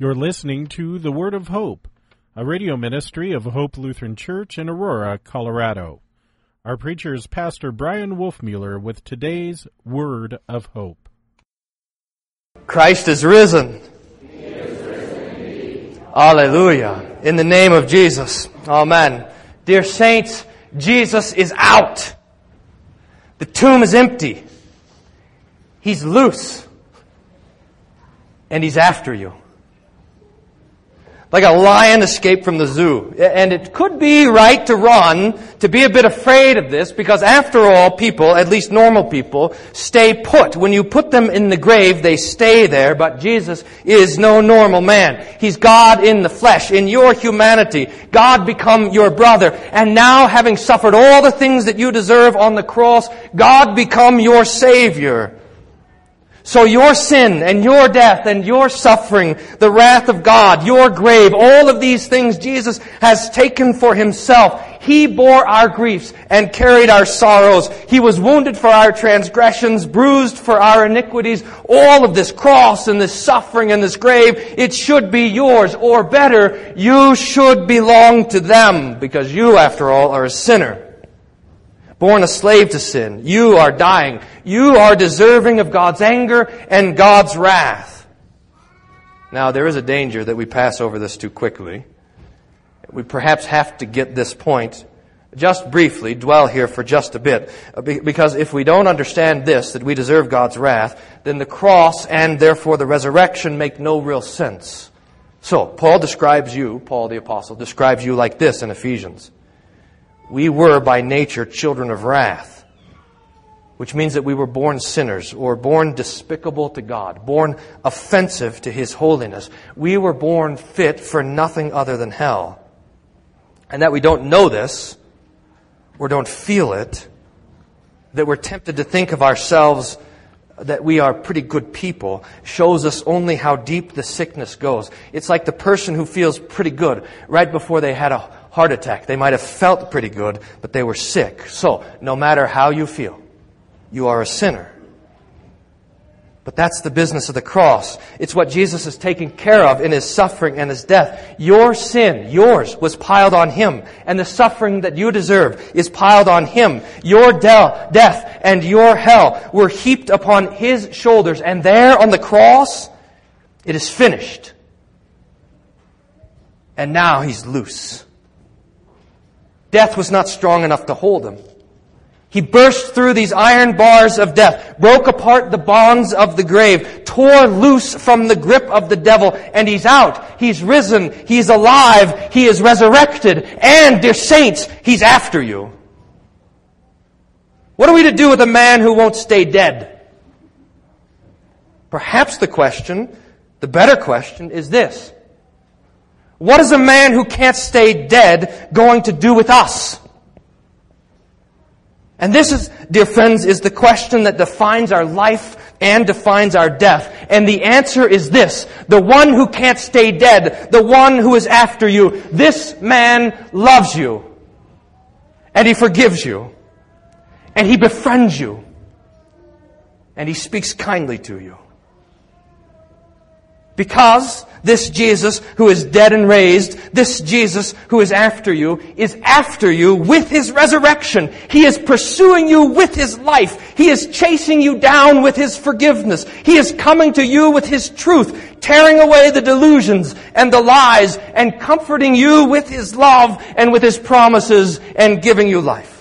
You're listening to The Word of Hope, a radio ministry of Hope Lutheran Church in Aurora, Colorado. Our preacher is Pastor Bryan Wolfmueller with today's Word of Hope. Christ is risen. Is risen Hallelujah. In the name of Jesus. Amen. Dear saints, Jesus is out. The tomb is empty. He's loose. And he's after you like a lion escaped from the zoo. And it could be right to run, to be a bit afraid of this, because after all, people, at least normal people, stay put. When you put them in the grave, they stay there, but Jesus is no normal man. He's God in the flesh, in your humanity. God become your brother. And now, having suffered all the things that you deserve on the cross, God become your Savior. So your sin and your death and your suffering, the wrath of God, your grave, all of these things Jesus has taken for himself. He bore our griefs and carried our sorrows. He was wounded for our transgressions, bruised for our iniquities. All of this cross and this suffering and this grave, it should be yours. Or better, you should belong to them because you, after all, are a sinner born a slave to sin. You are dying. You are deserving of God's anger and God's wrath. Now, there is a danger that we pass over this too quickly. We perhaps have to get this point just briefly, dwell here for just a bit. Uh, because if we don't understand this, that we deserve God's wrath, then the cross and therefore the resurrection make no real sense. So, Paul describes you, Paul the Apostle, describes you like this in Ephesians. We were by nature children of wrath, which means that we were born sinners or born despicable to God, born offensive to His holiness. We were born fit for nothing other than hell. And that we don't know this or don't feel it, that we're tempted to think of ourselves that we are pretty good people shows us only how deep the sickness goes. It's like the person who feels pretty good right before they had a heart attack. They might have felt pretty good, but they were sick. So, no matter how you feel, you are a sinner. But that's the business of the cross. It's what Jesus is taking care of in his suffering and his death. Your sin, yours, was piled on him. And the suffering that you deserve is piled on him. Your de- death and your hell were heaped upon his shoulders. And there on the cross, it is finished. And now he's loose. Death was not strong enough to hold him. He burst through these iron bars of death, broke apart the bonds of the grave, tore loose from the grip of the devil, and he's out. He's risen. He's alive. He is resurrected. And, dear saints, he's after you. What are we to do with a man who won't stay dead? Perhaps the question, the better question, is this. What is a man who can't stay dead going to do with us? And this is, dear friends, is the question that defines our life and defines our death. And the answer is this. The one who can't stay dead, the one who is after you, this man loves you. And he forgives you. And he befriends you. And he speaks kindly to you. Because this Jesus who is dead and raised, this Jesus who is after you, is after you with his resurrection. He is pursuing you with his life. He is chasing you down with his forgiveness. He is coming to you with his truth, tearing away the delusions and the lies and comforting you with his love and with his promises and giving you life.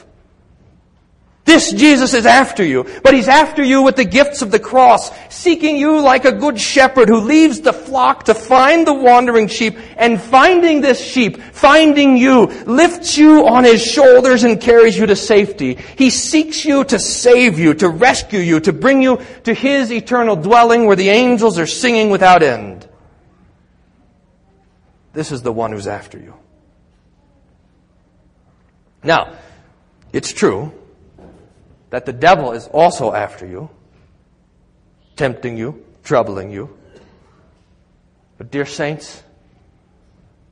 This Jesus is after you, but He's after you with the gifts of the cross, seeking you like a good shepherd who leaves the flock to find the wandering sheep, and finding this sheep, finding you, lifts you on His shoulders and carries you to safety. He seeks you to save you, to rescue you, to bring you to His eternal dwelling where the angels are singing without end. This is the one who's after you. Now, it's true that the devil is also after you, tempting you, troubling you. But, dear saints,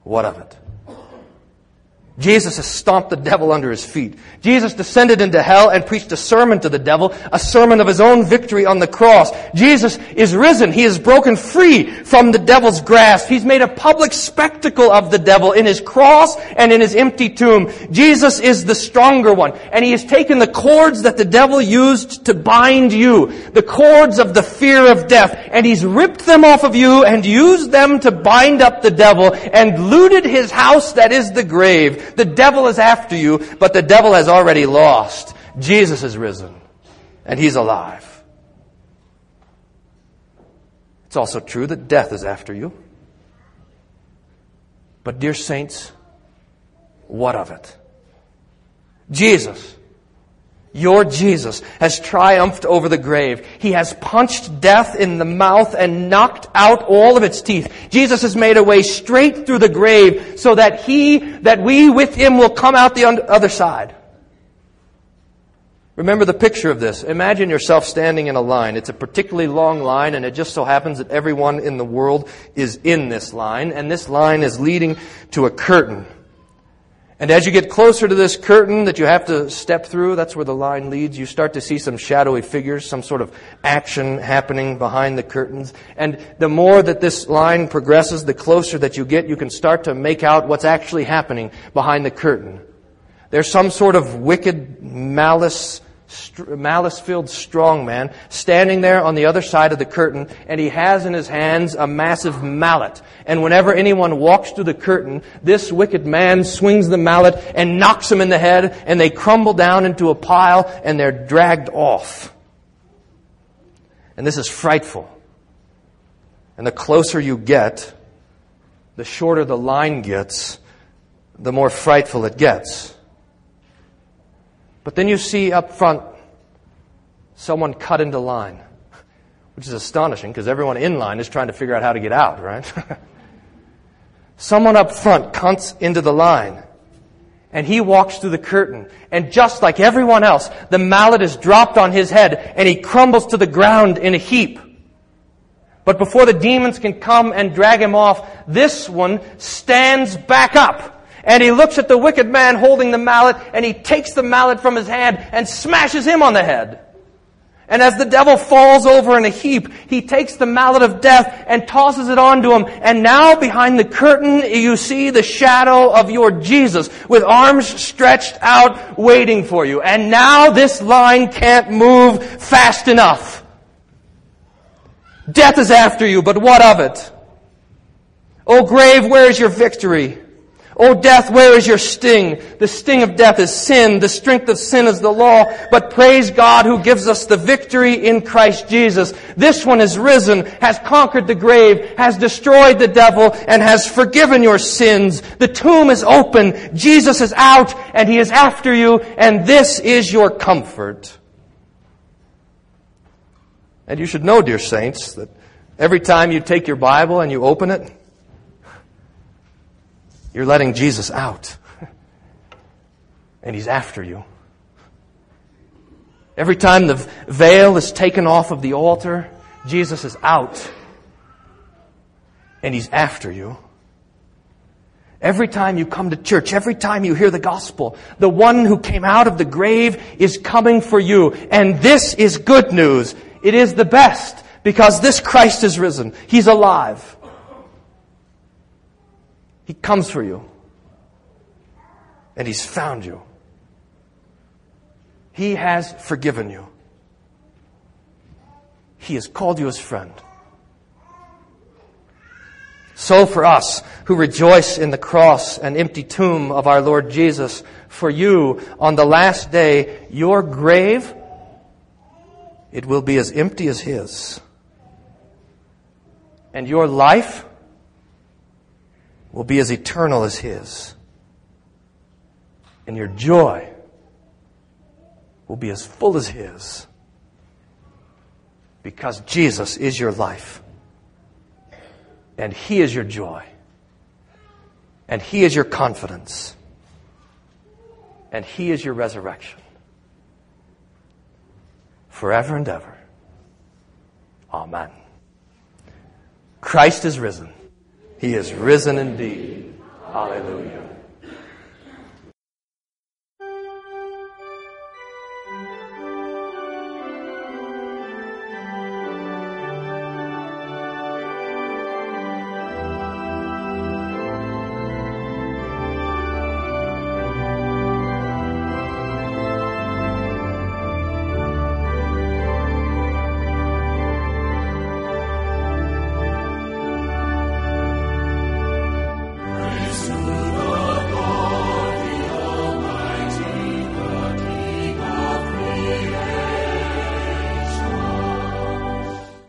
what of it? Jesus has stomped the devil under his feet. Jesus descended into hell and preached a sermon to the devil, a sermon of his own victory on the cross. Jesus is risen. He is broken free from the devil's grasp. He's made a public spectacle of the devil in his cross and in his empty tomb. Jesus is the stronger one. And he has taken the cords that the devil used to bind you, the cords of the fear of death, and he's ripped them off of you and used them to bind up the devil and looted his house that is the grave. The devil is after you, but the devil has already lost. Jesus is risen, and he's alive. It's also true that death is after you. But, dear saints, what of it? Jesus, your Jesus has triumphed over the grave. He has punched death in the mouth and knocked out all of its teeth. Jesus has made a way straight through the grave so that he, that we with him will come out the other side. Remember the picture of this. Imagine yourself standing in a line. It's a particularly long line and it just so happens that everyone in the world is in this line and this line is leading to a curtain. And as you get closer to this curtain that you have to step through, that's where the line leads, you start to see some shadowy figures, some sort of action happening behind the curtains. And the more that this line progresses, the closer that you get, you can start to make out what's actually happening behind the curtain. There's some sort of wicked malice malice filled strong man standing there on the other side of the curtain, and he has in his hands a massive mallet. And whenever anyone walks through the curtain, this wicked man swings the mallet and knocks them in the head, and they crumble down into a pile and they're dragged off. And this is frightful. And the closer you get, the shorter the line gets, the more frightful it gets. But then you see up front someone cut into line, which is astonishing because everyone in line is trying to figure out how to get out, right? someone up front cuts into the line and he walks through the curtain. And just like everyone else, the mallet is dropped on his head and he crumbles to the ground in a heap. But before the demons can come and drag him off, this one stands back up and he looks at the wicked man holding the mallet and he takes the mallet from his hand and smashes him on the head. And as the devil falls over in a heap, he takes the mallet of death and tosses it onto him. And now behind the curtain, you see the shadow of your Jesus with arms stretched out waiting for you. And now this line can't move fast enough. Death is after you, but what of it? O grave, where is your victory? O death, where is your sting? The sting of death is sin. The strength of sin is the law. But praise God who gives us the victory in Christ Jesus. This one is risen, has conquered the grave, has destroyed the devil, and has forgiven your sins. The tomb is open. Jesus is out, and he is after you, and this is your comfort. And you should know, dear saints, that every time you take your Bible and you open it, you're letting Jesus out. and he's after you. Every time the veil is taken off of the altar, Jesus is out. And he's after you. Every time you come to church, every time you hear the gospel, the one who came out of the grave is coming for you. And this is good news. It is the best because this Christ is risen. He's alive. He comes for you. And He's found you. He has forgiven you. He has called you His friend. So for us who rejoice in the cross and empty tomb of our Lord Jesus, for you on the last day, your grave, it will be as empty as His. And your life, will be as eternal as His. And your joy will be as full as His. Because Jesus is your life. And He is your joy. And He is your confidence. And He is your resurrection. Forever and ever. Amen. Christ is risen. He is risen indeed. Hallelujah.